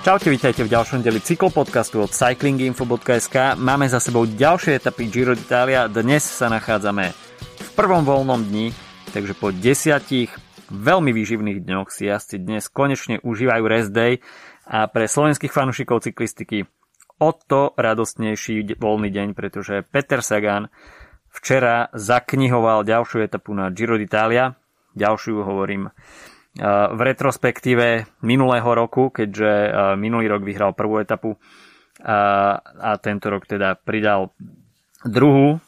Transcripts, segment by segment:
Čaute, vítajte v ďalšom deli cyklopodcastu od cyclinginfo.sk. Máme za sebou ďalšie etapy Giro d'Italia. Dnes sa nachádzame v prvom voľnom dni, takže po desiatich veľmi výživných dňoch si jazdci dnes konečne užívajú rest day a pre slovenských fanúšikov cyklistiky o to radostnejší voľný deň, pretože Peter Sagan včera zaknihoval ďalšiu etapu na Giro d'Italia. Ďalšiu hovorím v retrospektíve minulého roku, keďže minulý rok vyhral prvú etapu a tento rok teda pridal druhú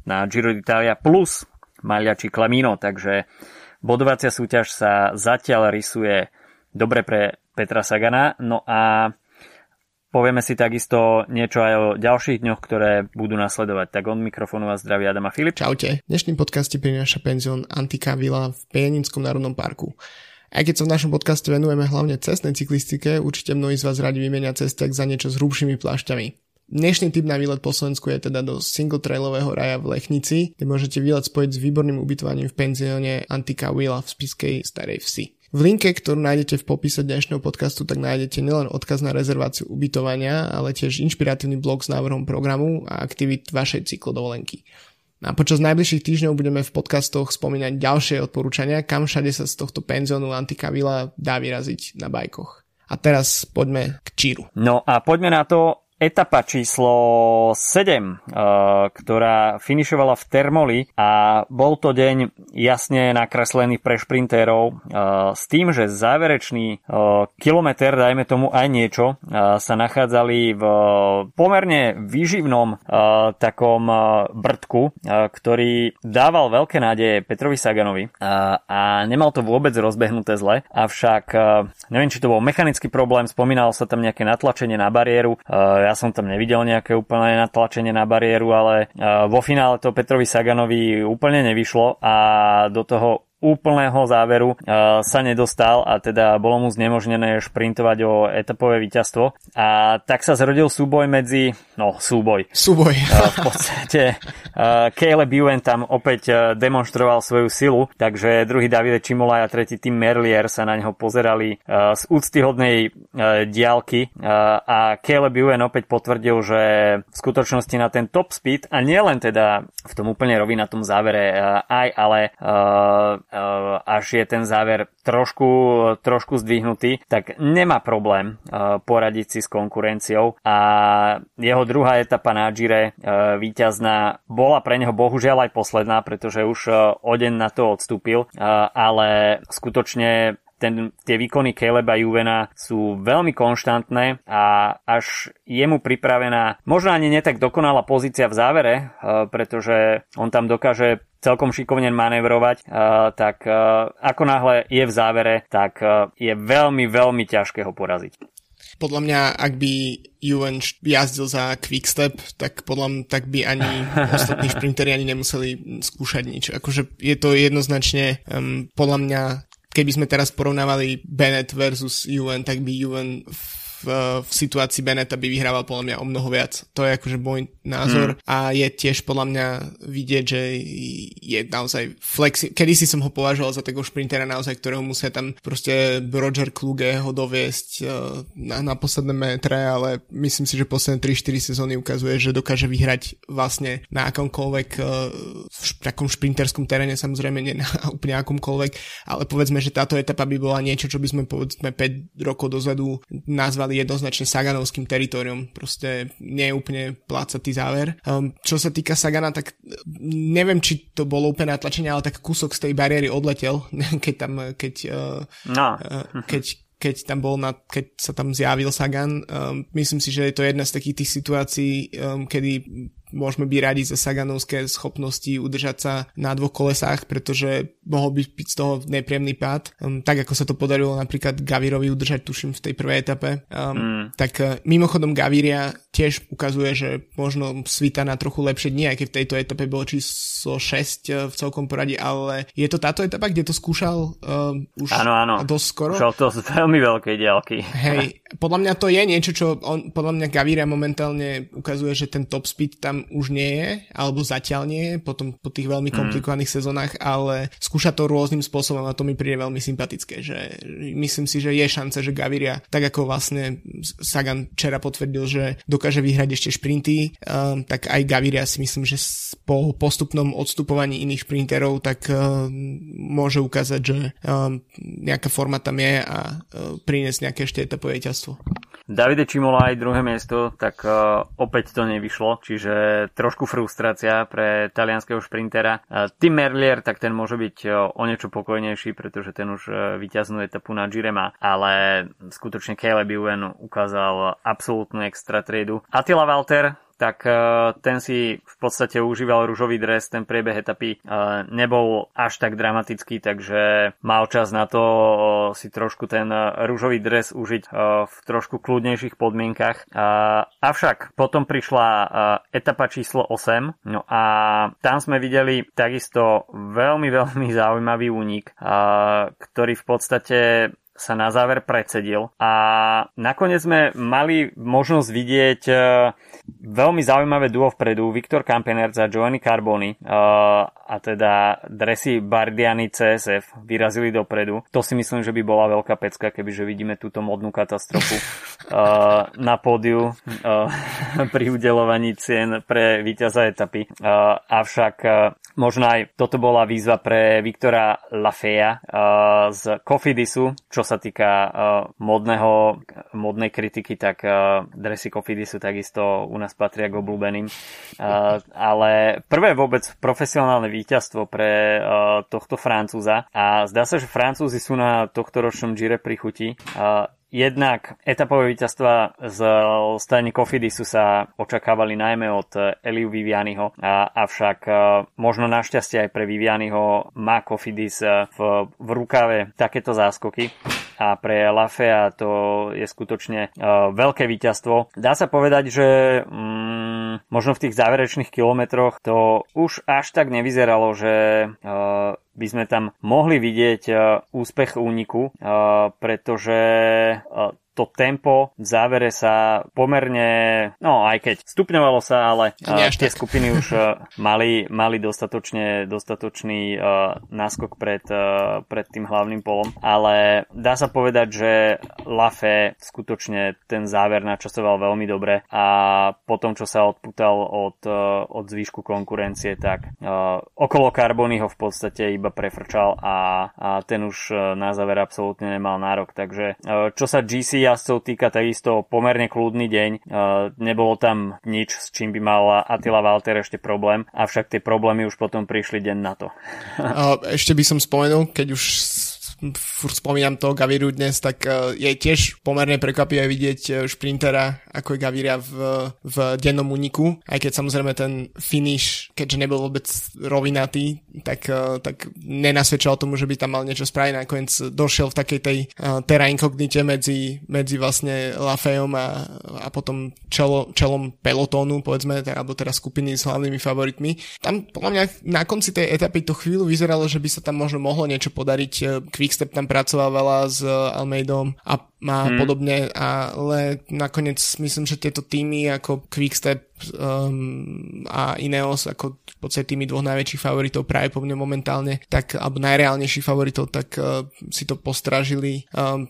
na Giro d'Italia plus Magliači Klamino, takže bodovacia súťaž sa zatiaľ rysuje dobre pre Petra Sagana. No a Povieme si takisto niečo aj o ďalších dňoch, ktoré budú nasledovať. Tak on mikrofónu vás zdraví Adam a Filip. Čaute. V dnešným podcaste prináša penzión Antika Vila v Pieninskom národnom parku. Aj keď sa v našom podcaste venujeme hlavne cestnej cyklistike, určite mnohí z vás radi vymenia cestek za niečo s hrubšími plášťami. Dnešný typ na výlet po Slovensku je teda do single trailového raja v Lechnici, kde môžete výlet spojiť s výborným ubytovaním v penzióne Antika Vila v Spiskej Starej Vsi. V linke, ktorú nájdete v popise dnešného podcastu, tak nájdete nielen odkaz na rezerváciu ubytovania, ale tiež inšpiratívny blog s návrhom programu a aktivít vašej cyklodovolenky. A počas najbližších týždňov budeme v podcastoch spomínať ďalšie odporúčania, kam všade sa z tohto penziónu Antika Vila dá vyraziť na bajkoch. A teraz poďme k Číru. No a poďme na to, etapa číslo 7, eh, ktorá finišovala v Termoli a bol to deň jasne nakreslený pre šprintérov eh, s tým, že záverečný eh, kilometr, dajme tomu aj niečo, sa nachádzali v pomerne výživnom takom brdku, ktorý dával veľké nádeje Petrovi Saganovi a nemal to vôbec rozbehnuté zle, avšak neviem, či to bol mechanický problém, spomínalo sa tam nejaké natlačenie na bariéru, ja som tam nevidel nejaké úplné natlačenie na bariéru, ale vo finále to Petrovi Saganovi úplne nevyšlo a do toho úplného záveru uh, sa nedostal a teda bolo mu znemožnené šprintovať o etapové víťazstvo. A tak sa zrodil súboj medzi, no súboj. Súboj. Uh, v podstate uh, Caleb Ewan tam opäť demonstroval svoju silu, takže druhý Davide Čimola a tretí Tim Merlier sa na neho pozerali z úctyhodnej diálky a Caleb Ewan opäť potvrdil, že v skutočnosti na ten top speed a nielen teda v tom úplne rovinatom závere aj, ale Eh, až je ten záver trošku, trošku zdvihnutý, tak nemá problém eh, poradiť si s konkurenciou. A jeho druhá etapa na Gire eh, víťazná bola pre neho bohužiaľ aj posledná, pretože už o deň na to odstúpil, ale skutočne ten, tie výkony Caleba Juvena sú veľmi konštantné a až je mu pripravená možno ani netak dokonalá pozícia v závere, eh, pretože on tam dokáže celkom šikovne manévrovať, eh, tak eh, ako náhle je v závere, tak je veľmi, veľmi ťažké ho poraziť. Podľa mňa, ak by Juven jazdil za Quickstep, tak podľa mňa tak by ani ostatní šprinteri ani nemuseli skúšať nič. Akože je to jednoznačne um, podľa mňa keby sme teraz porovnávali Bennett versus UN, tak by UN v, v situácii Beneta by vyhrával podľa mňa o mnoho viac. To je akože môj názor hmm. a je tiež podľa mňa vidieť, že je naozaj flexi... Kedy si som ho považoval za takého šprintera naozaj, ktorého musia tam proste Roger Kluge ho doviesť uh, na, na posledné metre, ale myslím si, že posledné 3-4 sezóny ukazuje, že dokáže vyhrať vlastne na akomkoľvek uh, v takom šprinterskom teréne, samozrejme nie na úplne akomkoľvek, ale povedzme, že táto etapa by bola niečo, čo by sme povedzme 5 rokov dozadu nazvali nazvali jednoznačne Saganovským teritorium. Proste nie je úplne plácatý záver. Um, čo sa týka Sagana, tak neviem, či to bolo úplne natlačenie, ale tak kúsok z tej bariéry odletel, keď tam, keď, uh, no. uh, keď, keď tam bol na, keď sa tam zjavil Sagan. Um, myslím si, že je to jedna z takých tých situácií, um, kedy môžeme byť radi za Saganovské schopnosti udržať sa na dvoch kolesách, pretože mohol by byť z toho nepríjemný pád. Um, tak ako sa to podarilo napríklad Gavirovi udržať, tuším, v tej prvej etape. Um, mm. Tak uh, mimochodom Gaviria tiež ukazuje, že možno svíta na trochu lepšie dni, aj keď v tejto etape bolo číslo 6 v celkom poradí, ale je to táto etapa, kde to skúšal uh, už áno, áno. dosť skoro? Skúšal to z veľmi veľkej diaľky. Hej, podľa mňa to je niečo, čo on, podľa mňa Gaviria momentálne ukazuje, že ten top speed tam už nie je, alebo zatiaľ nie je, potom po tých veľmi mm. komplikovaných mm. sezónach, ale skúša to rôznym spôsobom a to mi príde veľmi sympatické, že myslím si, že je šanca, že Gaviria, tak ako vlastne Sagan včera potvrdil, že dokáže vyhrať ešte šprinty, um, tak aj Gaviria si myslím, že po postupnom odstupovaní iných šprinterov tak um, môže ukázať, že um, nejaká forma tam je a uh, priniesť nejaké ešte etapové víťazstvo. Davide Čimola aj druhé miesto, tak uh, opäť to nevyšlo, čiže trošku frustrácia pre talianského šprintera. Uh, Tim Merlier, tak ten môže byť uh, o niečo pokojnejší, pretože ten už uh, vyťaznú etapu na Girema, ale skutočne Caleb Ewan ukázal absolútnu extra triedu. Attila Walter, tak e, ten si v podstate užíval rúžový dres, ten priebeh etapy e, nebol až tak dramatický, takže mal čas na to e, si trošku ten rúžový dres užiť v trošku kľudnejších podmienkach. Avšak potom prišla etapa číslo 8, no a tam sme videli takisto veľmi, veľmi zaujímavý únik, ktorý v podstate sa na záver predsedil a nakoniec sme mali možnosť vidieť uh, veľmi zaujímavé duo vpredu, Viktor Kampener za Giovanni Carboni uh, a teda dresy Bardiani CSF vyrazili dopredu. To si myslím, že by bola veľká pecka, kebyže vidíme túto modnú katastrofu uh, na pódiu pri udelovaní cien pre víťaza etapy. Avšak možno aj toto bola výzva pre Viktora Lafeja z Cofidisu, čo sa týka uh, modného, modnej kritiky, tak uh, dresy Cofidisu takisto u nás patria k obľúbeným. Uh, ale prvé vôbec profesionálne víťazstvo pre uh, tohto Francúza a zdá sa, že Francúzi sú na tohto ročnom Gire pri chuti. Uh, Jednak etapové víťazstva z strany Kofidisu sa očakávali najmä od Eliu Vivianiho, avšak e, možno našťastie aj pre Vivianiho má Kofidis e, v, v rukave takéto záskoky a pre Lafea to je skutočne uh, veľké víťazstvo. Dá sa povedať, že um, možno v tých záverečných kilometroch to už až tak nevyzeralo, že uh, by sme tam mohli vidieť uh, úspech úniku, pretože to tempo v závere sa pomerne, no aj keď stupňovalo sa, ale uh, tie tak. skupiny už uh, mali, mali dostatočne, dostatočný uh, náskok pred, uh, pred tým hlavným polom, ale dá sa povedať, že Lafe skutočne ten záver načasoval veľmi dobre a potom, čo sa odputal od, uh, od zvýšku konkurencie, tak uh, okolo Carbonyho v podstate iba prefrčal a, a ten už uh, na záver absolútne nemal nárok, takže uh, čo sa GC jazdcov týka takisto pomerne kľudný deň. Nebolo tam nič, s čím by mal Attila Walter ešte problém, avšak tie problémy už potom prišli deň na to. Ešte by som spomenul, keď už furt spomínam to Gaviru dnes, tak uh, je tiež pomerne prekvapivé vidieť uh, šprintera ako je Gaviria v, v dennom úniku, aj keď samozrejme ten finish, keďže nebol vôbec rovinatý, tak, uh, tak nenasvedčal tomu, že by tam mal niečo spraviť. Nakoniec došiel v takej tej terra incognite medzi, medzi vlastne Lafayom a, a potom čelo, čelom pelotónu, povedzme, alebo teda skupiny s hlavnými favoritmi. Tam podľa mňa na konci tej etapy to chvíľu vyzeralo, že by sa tam možno mohlo niečo podariť. Quick Quickstep tam pracoval veľa s eh, Almeidom a má hmm. podobne, ale nakoniec myslím, že tieto týmy ako Quickstep um, a Ineos ako v podstate tými dvoch najväčších favoritov práve po mne momentálne, tak, alebo najreálnejších favoritov, tak uh, si to postražili. Um,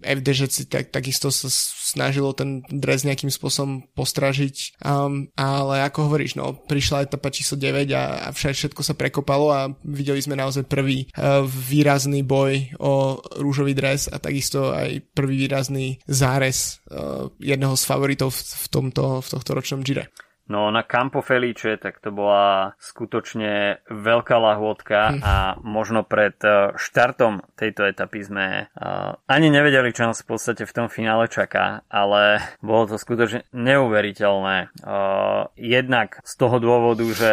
FDŽ si tak, takisto sa snažilo ten dres nejakým spôsobom postražiť, um, ale ako hovoríš, no, prišla etapa číslo 9 a, a všetko sa prekopalo a videli sme naozaj prvý uh, výrazný boj o rúžový dres a takisto aj prvý výrazný zárez uh, jedného z favoritov v, v tomto v tohto ročnom Gire. No na Campo Felice, tak to bola skutočne veľká lahôdka hm. a možno pred e, štartom tejto etapy sme uh, ani nevedeli, čo nás v podstate v tom finále čaká, ale bolo to skutočne neuveriteľné. Uh, jednak z toho dôvodu, že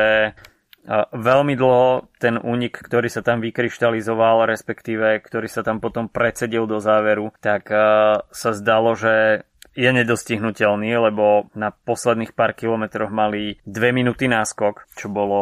veľmi dlho ten únik, ktorý sa tam vykryštalizoval, respektíve ktorý sa tam potom predsedil do záveru, tak sa zdalo, že je nedostihnutelný, lebo na posledných pár kilometroch mali dve minúty náskok, čo bolo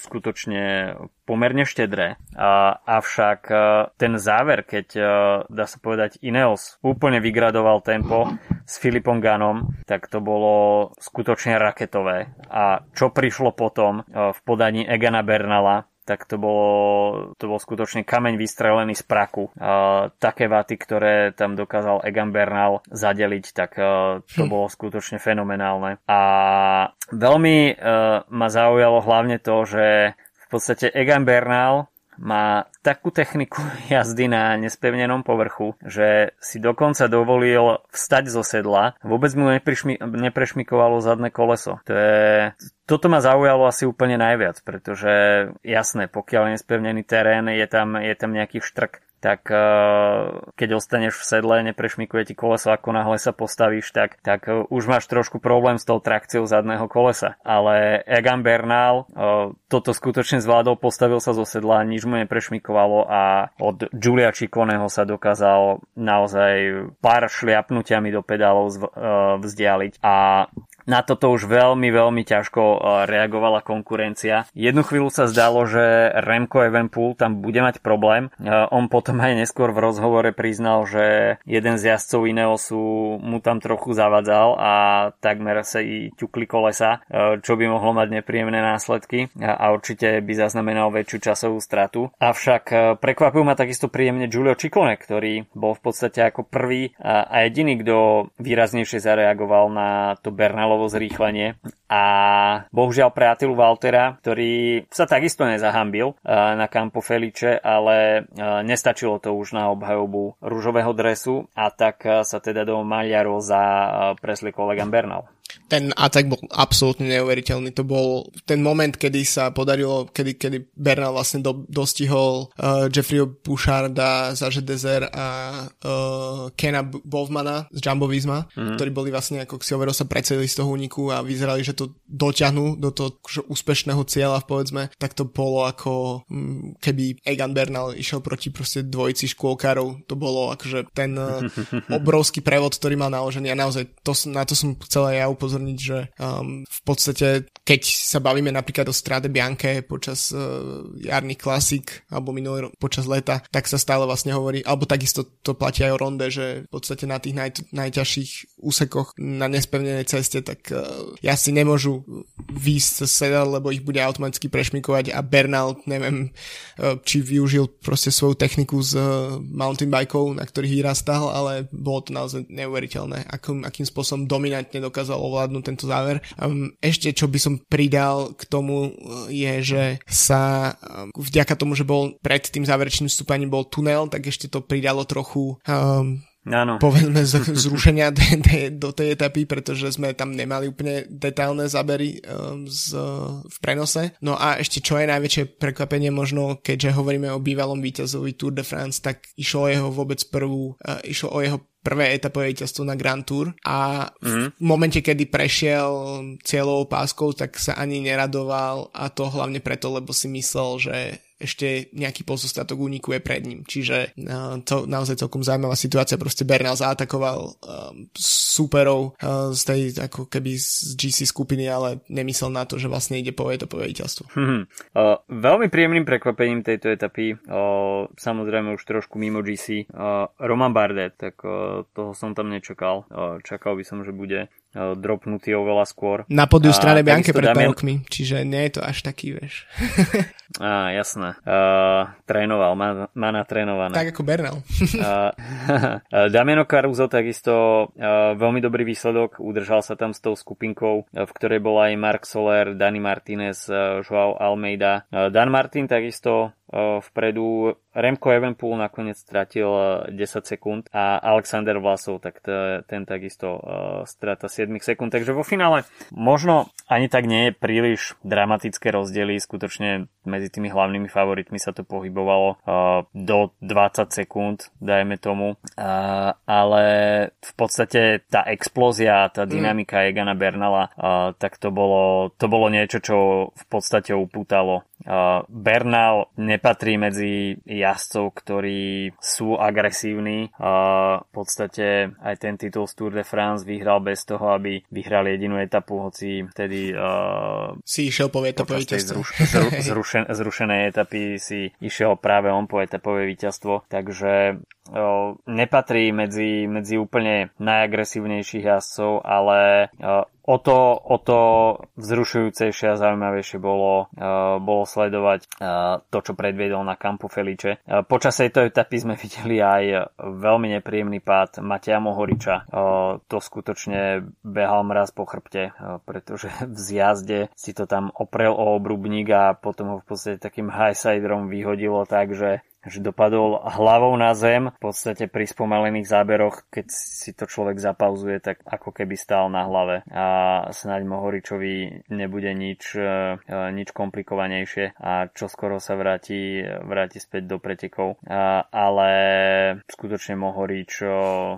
skutočne pomerne štedré. A, avšak e, ten záver, keď e, dá sa povedať Ineos úplne vygradoval tempo s Filipom Ganom, tak to bolo skutočne raketové. A čo prišlo potom e, v podaní Egana Bernala, tak to bolo, to bol skutočne kameň vystrelený z praku. Uh, také vaty, ktoré tam dokázal Egan Bernal zadeliť, tak uh, to hm. bolo skutočne fenomenálne. A veľmi uh, ma zaujalo hlavne to, že v podstate Egan Bernal má takú techniku jazdy na nespevnenom povrchu, že si dokonca dovolil vstať zo sedla. Vôbec mu neprišmi, neprešmikovalo zadné koleso. To je, toto ma zaujalo asi úplne najviac, pretože jasné, pokiaľ je nespevnený terén, je tam, je tam nejaký štrk, tak eh, keď ostaneš v sedle, neprešmikuje ti koleso, ako náhle sa postavíš, tak, tak eh, už máš trošku problém s tou trakciou zadného kolesa. Ale Egan Bernal eh, toto skutočne zvládol, postavil sa zo sedla, nič mu neprešmikovalo a od Giulia Cicconeho sa dokázal naozaj pár šliapnutiami do pedálov vzdialiť a na toto už veľmi, veľmi ťažko e, reagovala konkurencia. Jednu chvíľu sa zdalo, že Remco Evenpool tam bude mať problém. E, on potom aj neskôr v rozhovore priznal, že jeden z jazdcov Ineosu mu tam trochu zavadzal a takmer sa i ťukli kolesa, e, čo by mohlo mať nepríjemné následky a určite by zaznamenal väčšiu časovú stratu. Avšak prekvapil ma takisto príjemne Giulio Ciccone, ktorý bol v podstate ako prvý a jediný, kto výraznejšie zareagoval na to Bernalo Michalovo zrýchlenie. A bohužiaľ pre Atilu Valtera, ktorý sa takisto nezahambil eh, na Campo Felice, ale eh, nestačilo to už na obhajobu rúžového dresu. A tak eh, sa teda do Malia Rosa presliekol Legan Bernal ten atak bol absolútne neuveriteľný. To bol ten moment, kedy sa podarilo, kedy, kedy Bernal vlastne do, dostihol uh, Jeffreyho Boucharda za Dezer a uh, Kena Bovmana z Jumbo Visma, mm-hmm. ktorí boli vlastne ako Silvero sa preceli z toho úniku a vyzerali, že to doťahnú do toho úspešného cieľa, povedzme, tak to bolo ako um, keby Egan Bernal išiel proti proste dvojici škôlkárov. To bolo akože ten uh, obrovský prevod, ktorý mal naložený a naozaj to, na to som chcel aj ja upozorniť, že um, v podstate, keď sa bavíme napríklad o Strade Bianche počas uh, jarných klasík alebo minulý počas leta, tak sa stále vlastne hovorí, alebo takisto to platí aj o ronde, že v podstate na tých naj, najťažších úsekoch na nespevnenej ceste, tak uh, si nemôžu výjsť sedel, lebo ich bude automaticky prešmikovať a Bernal, neviem, uh, či využil proste svoju techniku z uh, mountain bikeov, na ktorých vyrastal, ale bolo to naozaj neuveriteľné, akým, akým spôsobom dominantne dokázal ovládnuť tento záver. Um, ešte čo by som pridal k tomu uh, je, že sa um, vďaka tomu, že bol pred tým záverečným stúpaním bol tunel, tak ešte to pridalo trochu um, Áno. povedzme z, zrušenia de, de, do tej etapy, pretože sme tam nemali úplne detailné zábery um, z, v prenose. No a ešte čo je najväčšie prekvapenie možno, keďže hovoríme o bývalom víťazovi Tour de France, tak išlo o jeho vôbec prvú, uh, išlo o jeho prvé etapové víťazstvo na Grand Tour a v mm. momente, kedy prešiel cieľovou páskou, tak sa ani neradoval a to hlavne preto, lebo si myslel, že ešte nejaký pozostatok úniku je pred ním. Čiže uh, to naozaj celkom zaujímavá situácia. Proste Bernal zaatakoval uh, superov uh, z tej ako keby z GC skupiny, ale nemyslel na to, že vlastne ide po etapové víťazstvo. Hmm. Uh, veľmi príjemným prekvapením tejto etapy, uh, samozrejme už trošku mimo GC, uh, Roman Bardet, tak uh, toho som tam nečakal. Uh, čakal by som, že bude dropnutý oveľa skôr. Na podiu strane Bianke pred Damian... rokmi, čiže nie je to až taký, vieš. Á, jasné. Uh, trénoval, má, má natrénované. Tak ako Bernal. uh, Damiano Caruso takisto uh, veľmi dobrý výsledok, udržal sa tam s tou skupinkou, v ktorej bol aj Mark Soler, Dani Martinez, Joao Almeida. Dan Martin takisto vpredu. Remco Evenpool nakoniec stratil 10 sekúnd a Alexander Vlasov, tak to, ten takisto strata 7 sekúnd. Takže vo finále možno ani tak nie je príliš dramatické rozdiely. Skutočne medzi tými hlavnými favoritmi sa to pohybovalo do 20 sekúnd, dajme tomu. Ale v podstate tá explózia, tá mm. dynamika mm. Egana Bernala, tak to bolo, to bolo niečo, čo v podstate upútalo Uh, Bernal nepatrí medzi jazdcov, ktorí sú agresívni. Uh, v podstate aj ten titul z Tour de France vyhral bez toho, aby vyhral jedinú etapu, hoci vtedy uh, si išiel po etapovej zruš, zru, zrušen, zrušenej etapy si išiel práve on po etapové víťazstvo. Takže uh, nepatrí medzi, medzi úplne najagresívnejších jazdcov, ale uh, o to, o to vzrušujúcejšie a zaujímavejšie bolo, uh, bolo sledovať uh, to, čo predviedol na Campo Felice. Uh, počas tejto etapy sme videli aj veľmi nepríjemný pád Mateja Mohoriča. Uh, to skutočne behal mraz po chrbte, uh, pretože v zjazde si to tam oprel o obrubník a potom ho v podstate takým highsiderom vyhodilo tak, že dopadol hlavou na zem, v podstate pri spomalených záberoch, keď si to človek zapauzuje, tak ako keby stál na hlave a snáď Mohoričovi nebude nič, e, nič komplikovanejšie a čo skoro sa vráti, vráti späť do pretekov. Ale skutočne Mohorič e,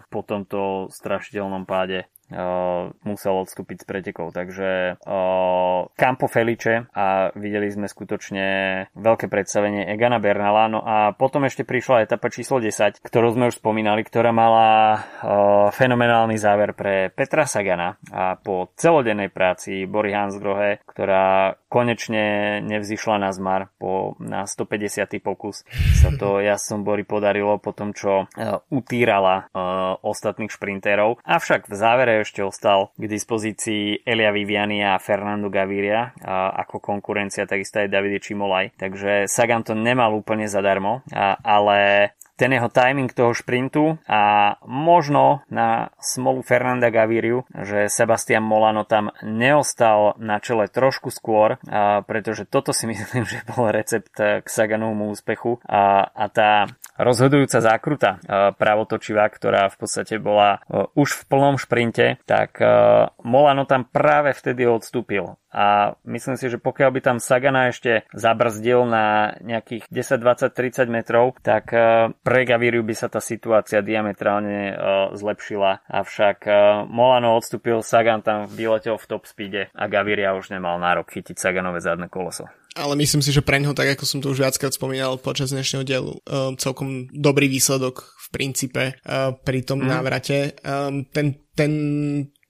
po tomto strašidelnom páde Uh, musel odstúpiť z pretekov. Takže uh, Campo Felice a videli sme skutočne veľké predstavenie Egana Bernala. No a potom ešte prišla etapa číslo 10, ktorú sme už spomínali, ktorá mala uh, fenomenálny záver pre Petra Sagana a po celodennej práci Bory Hansgrohe, ktorá konečne nevzýšla na zmar po, na 150. pokus. Sa to ja som Bory podarilo po tom, čo uh, utírala uh, ostatných šprintérov. Avšak v závere ešte ostal k dispozícii Elia Viviani a Fernando Gaviria uh, ako konkurencia, takisto aj Davide Čimolaj. Takže Sagan to nemal úplne zadarmo, uh, ale ten jeho timing toho šprintu a možno na smolu Fernanda Gaviriu, že Sebastian Molano tam neostal na čele trošku skôr, a pretože toto si myslím, že bol recept k Saganovmu úspechu a, a tá rozhodujúca zákruta pravotočivá, ktorá v podstate bola už v plnom šprinte, tak Molano tam práve vtedy odstúpil a myslím si, že pokiaľ by tam Sagana ešte zabrzdil na nejakých 10, 20, 30 metrov, tak e, pre Gaviriu by sa tá situácia diametrálne e, zlepšila. Avšak e, Molano odstúpil, Sagan tam vyletel v top speede a Gaviria už nemal nárok chytiť Saganové zadné koloso ale myslím si, že pre ňo, tak ako som to už viackrát spomínal počas dnešného dielu, um, celkom dobrý výsledok v princípe uh, pri tom mm. návrate. Um, ten, ten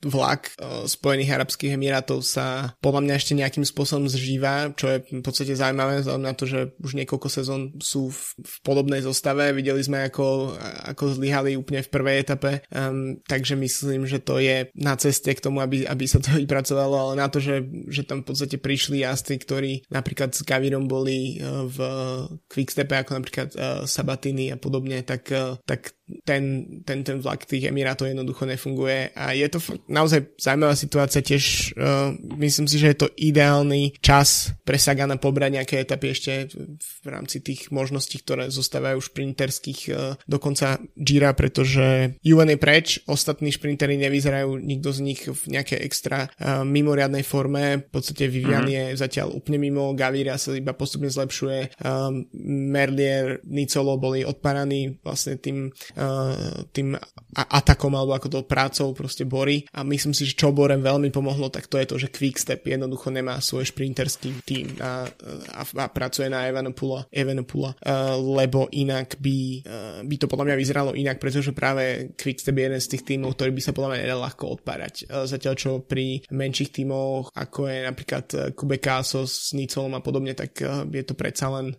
vlak uh, Spojených Arabských Emirátov sa podľa mňa ešte nejakým spôsobom zžíva, čo je v podstate zaujímavé vzhľadom na to, že už niekoľko sezón sú v, v podobnej zostave. Videli sme, ako, ako zlyhali úplne v prvej etape, um, takže myslím, že to je na ceste k tomu, aby, aby sa to vypracovalo, ale na to, že, že tam v podstate prišli jazdci, ktorí napríklad s Gavirom boli uh, v Quickstepe, ako napríklad uh, Sabatini a podobne, tak, uh, tak ten, ten, ten vlak tých Emirátov jednoducho nefunguje a je to naozaj zaujímavá situácia tiež uh, myslím si, že je to ideálny čas pre Sagana pobrať nejaké etapy ešte v rámci tých možností, ktoré zostávajú šprinterských uh, do konca Gira, pretože UN je preč, ostatní šprintery nevyzerajú nikto z nich v nejakej extra uh, mimoriadnej forme, v podstate Vivian mm-hmm. je zatiaľ úplne mimo, Gaviria sa iba postupne zlepšuje, um, Merlier, Nicolo boli odparaní vlastne tým tým atakom alebo ako to prácou proste borí a myslím si, že čo Borem veľmi pomohlo, tak to je to, že Quickstep jednoducho nemá svoj šprinterský tým a, a, a pracuje na Evanopula, Evanopula uh, lebo inak by, uh, by to podľa mňa vyzeralo inak, pretože práve Quickstep je jeden z tých tímov, ktorý by sa podľa mňa nedal ľahko odpárať. Zatiaľ čo pri menších tímoch, ako je napríklad Kube Kaso s Nicolom a podobne, tak je to predsa len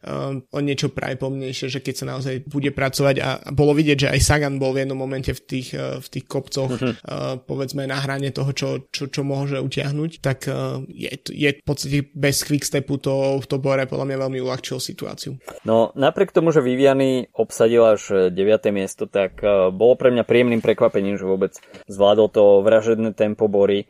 o niečo pomnejšie, že keď sa naozaj bude pracovať a bolo vidieť, že aj Sagan bol v jednom momente v tých, v tých kopcoch, uh-huh. uh, povedzme na hrane toho, čo, čo, čo môže utiahnuť, tak uh, je, je v podstate bez quickstepu to, to Bore podľa mňa veľmi uľahčilo situáciu. No napriek tomu, že Viviany obsadil až 9. miesto, tak bolo pre mňa príjemným prekvapením, že vôbec zvládol to vražedné tempo Bory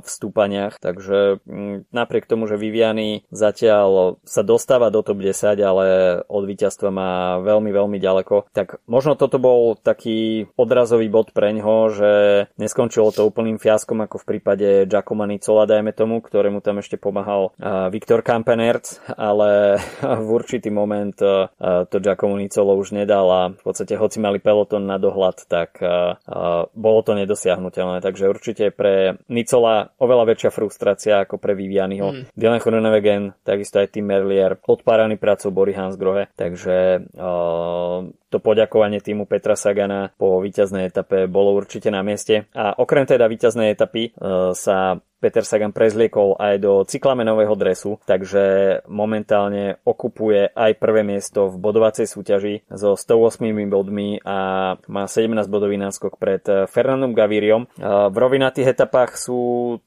v stúpaniach, takže um, napriek tomu, že Viviany zatiaľ sa dostáva do top 10, ale od víťazstva má veľmi, veľmi ďaleko, tak možno toto bol taký odrazový bod pre ňo, že neskončilo to úplným fiaskom ako v prípade Giacomo Nicola, dajme tomu, ktorému tam ešte pomáhal Viktor Kampenerc, ale v určitý moment to Giacomo Nicolo už nedal a v podstate hoci mali peloton na dohľad, tak bolo to nedosiahnutelné. Takže určite pre Nicola oveľa väčšia frustrácia ako pre Vivianiho. Mm. Dylan Groenewegen, takisto aj Tim Merlier, odpáraný prácou Bory Hansgrohe, takže to poďakovanie týmu Petra Sagana po víťaznej etape bolo určite na mieste. A okrem teda víťaznej etapy uh, sa Peter Sagan prezliekol aj do cyklamenového dresu, takže momentálne okupuje aj prvé miesto v bodovacej súťaži so 108 bodmi a má 17 bodový náskok pred Fernandom Gavíriom. V rovinatých etapách sú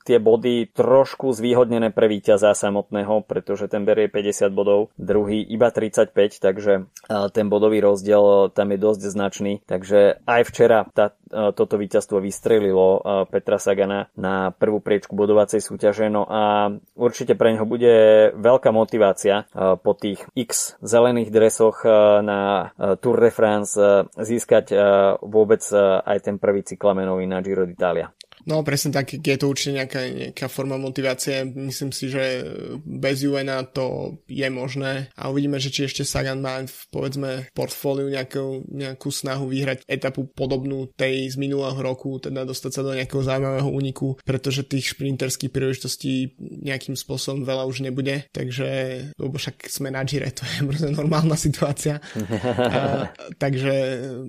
tie body trošku zvýhodnené pre víťaza samotného, pretože ten berie 50 bodov, druhý iba 35, takže ten bodový rozdiel tam je dosť značný. Takže aj včera tá, toto víťazstvo vystrelilo Petra Sagana na prvú priečku bodovacej súťaže. No a určite pre neho bude veľká motivácia eh, po tých x zelených dresoch eh, na eh, Tour de France získať vôbec aj ten prvý cyklamenový na Giro d'Italia. No presne tak, je to určite nejaká, nejaká forma motivácie. Myslím si, že bez Juena to je možné a uvidíme, že či ešte Sagan má v, povedzme v portfóliu nejakú, nejakú snahu vyhrať etapu podobnú tej z minulého roku, teda dostať sa do nejakého zaujímavého úniku, pretože tých šprinterských príležitostí nejakým spôsobom veľa už nebude, takže lebo však sme na Gire, to je proste normálna situácia. a, takže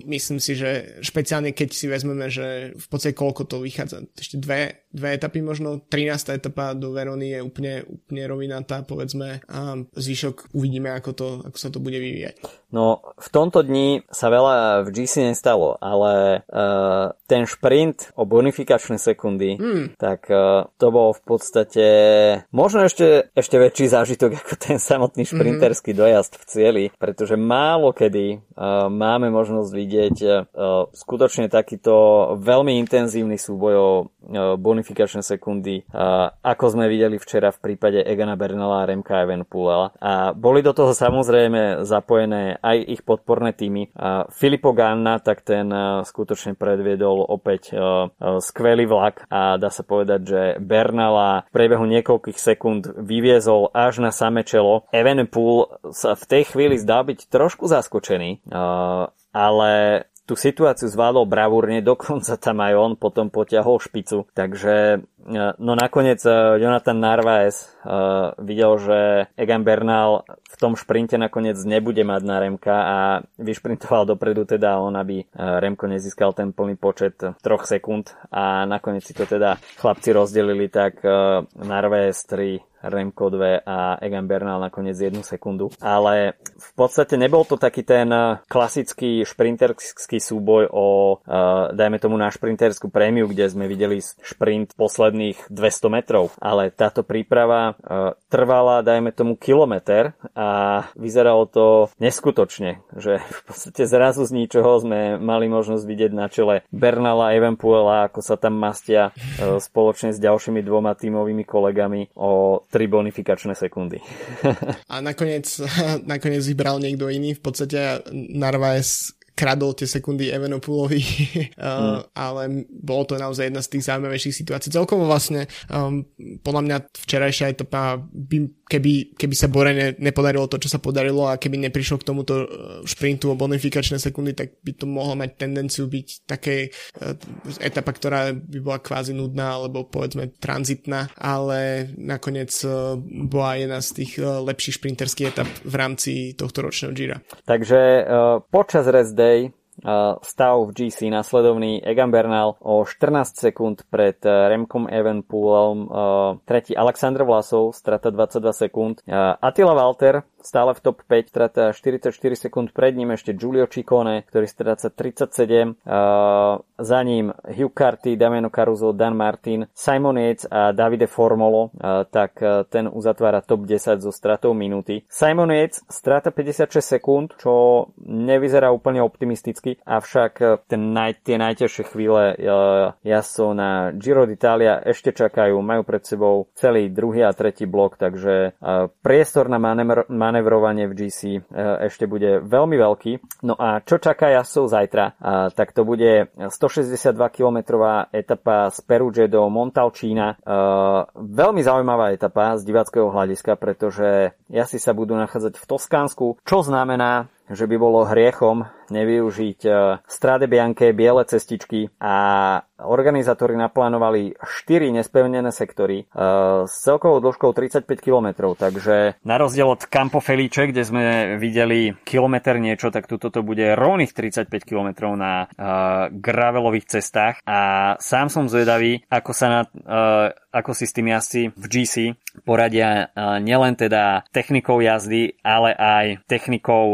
myslím si, že špeciálne keď si vezmeme, že v podstate koľko to vychádza ešte dve, dve etapy možno, 13. etapa do Verony je úplne, úplne rovinatá, povedzme, a zvyšok uvidíme, ako, to, ako sa to bude vyvíjať. No, v tomto dni sa veľa v GC nestalo, ale uh, ten šprint o bonifikačné sekundy, mm. tak uh, to bol v podstate možno ešte, ešte väčší zážitok ako ten samotný mhm. šprinterský mm-hmm. dojazd v cieli, pretože málo kedy uh, máme možnosť vidieť uh, skutočne takýto veľmi intenzívny súboj o bonifikačné sekundy, ako sme videli včera v prípade Egana Bernala a Remka Evenpoola. A boli do toho samozrejme zapojené aj ich podporné týmy. Filippo Ganna, tak ten skutočne predviedol opäť skvelý vlak a dá sa povedať, že Bernala v priebehu niekoľkých sekúnd vyviezol až na same čelo. Evenpool sa v tej chvíli zdá byť trošku zaskočený, ale tú situáciu zvládol bravúrne, dokonca tam aj on potom potiahol špicu. Takže e, no nakoniec e, Jonathan Narvaez uh, videl, že Egan Bernal v tom šprinte nakoniec nebude mať na Remka a vyšprintoval dopredu teda on, aby Remko nezískal ten plný počet troch sekúnd a nakoniec si to teda chlapci rozdelili tak Narvaez 3 Remco 2 a Egan Bernal nakoniec jednu sekundu. Ale v podstate nebol to taký ten eh, klasický šprinterský súboj o, uh, dajme tomu na šprinterskú prémiu, kde sme videli šprint posledných 200 metrov. Ale táto príprava uh, trvala, dajme tomu, kilometr a vyzeralo to neskutočne, že v podstate zrazu z ničoho sme mali možnosť vidieť na čele Bernala Evenpuela, ako sa tam mastia uh, spoločne s ďalšími dvoma tímovými kolegami o 3 bonifikačné sekundy. a nakoniec, nakoniec vybral niekto iný, v podstate Narvaez kradol tie sekundy Evanopulovi, mm. ale bolo to naozaj jedna z tých zaujímavejších situácií. Celkovo vlastne um, podľa mňa včerajšia etapa by keby, keby sa Borene nepodarilo to, čo sa podarilo a keby neprišlo k tomuto e, šprintu o bonifikačné sekundy, tak by to mohlo mať tendenciu byť také uh, etapa, ktorá by bola kvázi nudná alebo povedzme tranzitná, ale nakoniec uh, bola jedna z tých lepších šprinterských etap v rámci tohto ročného Gira. Takže uh, počas rest day stav v GC nasledovný. Egan Bernal o 14 sekúnd pred eh, Remkom Evenpoolom, eh, tretí Aleksandr Vlasov, strata 22 sekúnd, Attila Walter stále v top 5, strata 44 sekúnd pred ním ešte Giulio Ciccone, ktorý stráca 37, uh, za ním Hugh Carty, Damiano Caruso, Dan Martin, Simon Yates a Davide Formolo, tak ten uzatvára top 10 so stratou minúty. Simon Yates strata 56 sekúnd, čo nevyzerá úplne optimisticky, avšak uh, ten naj, tie najťažšie chvíle uh, jazdcov na Giro d'Italia ešte čakajú, majú pred sebou celý druhý a tretí blok, takže uh, priestor na manévr, manevrovanie v GC ešte bude veľmi veľký. No a čo čaká jazdcov zajtra? Tak to bude 162 km etapa z Peruge do Montalcína. Veľmi zaujímavá etapa z diváckého hľadiska, pretože jazdci sa budú nachádzať v Toskánsku, čo znamená, že by bolo hriechom nevyužiť e, Strade Bianche, biele cestičky a organizátori naplánovali 4 nespevnené sektory e, s celkovou dĺžkou 35 km, takže na rozdiel od Campo Felice, kde sme videli kilometr niečo, tak tuto to bude rovných 35 km na uh, gravelových cestách. A sám som zvedavý, ako sa na, ako si s tým jazdci v GC poradia nielen teda technikou jazdy, ale aj technikou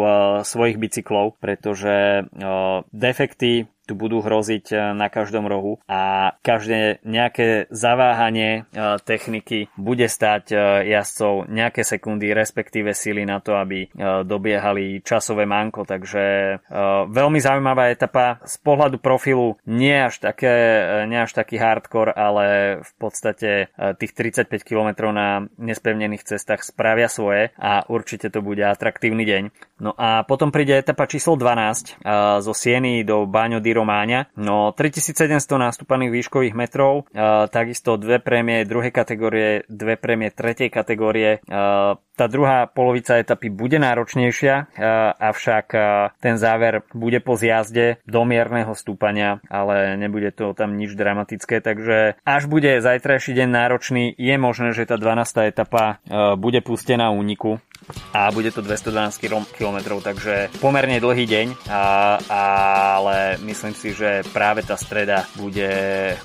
svojich bicyklov, pretože uh, defekty tu budú hroziť e, na každom rohu a každé nejaké zaváhanie e, techniky bude stať e, jazdcov nejaké sekundy, respektíve sily na to, aby dobiehali časové manko, takže veľmi zaujímavá etapa. Z pohľadu profilu nie až, také, nie až taký hardcore, ale v podstate tých 35 km na nespevnených cestách spravia svoje a určite to bude atraktívny deň. No a potom príde etapa číslo 12 zo Sieny do Baňo Romáňa. No 3700 nástupaných výškových metrov, takisto dve prémie druhej kategórie, dve prémie tretej kategórie. Tá druhá polovica etapy bude náročnejšia, avšak ten záver bude po zjazde do mierneho stúpania, ale nebude to tam nič dramatické, takže až bude zajtrajší deň náročný, je možné, že tá 12. etapa bude pustená úniku a bude to 212 km, takže pomerne dlhý deň, ale myslím si, že práve tá streda bude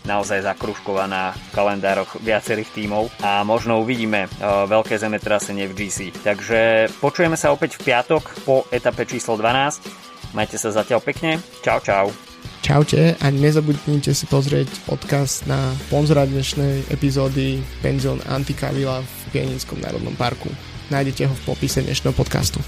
naozaj zakruškovaná v kalendároch viacerých tímov a možno uvidíme veľké zemetrasenie v GC. Takže počujeme sa opäť v piatok po etape číslo 12. Majte sa zatiaľ pekne. Čau, čau. Čaute a nezabudnite si pozrieť podcast na sponzora dnešnej epizódy Penzion Antikavila v Pieninskom národnom parku. Nájdete ho v popise dnešného podcastu.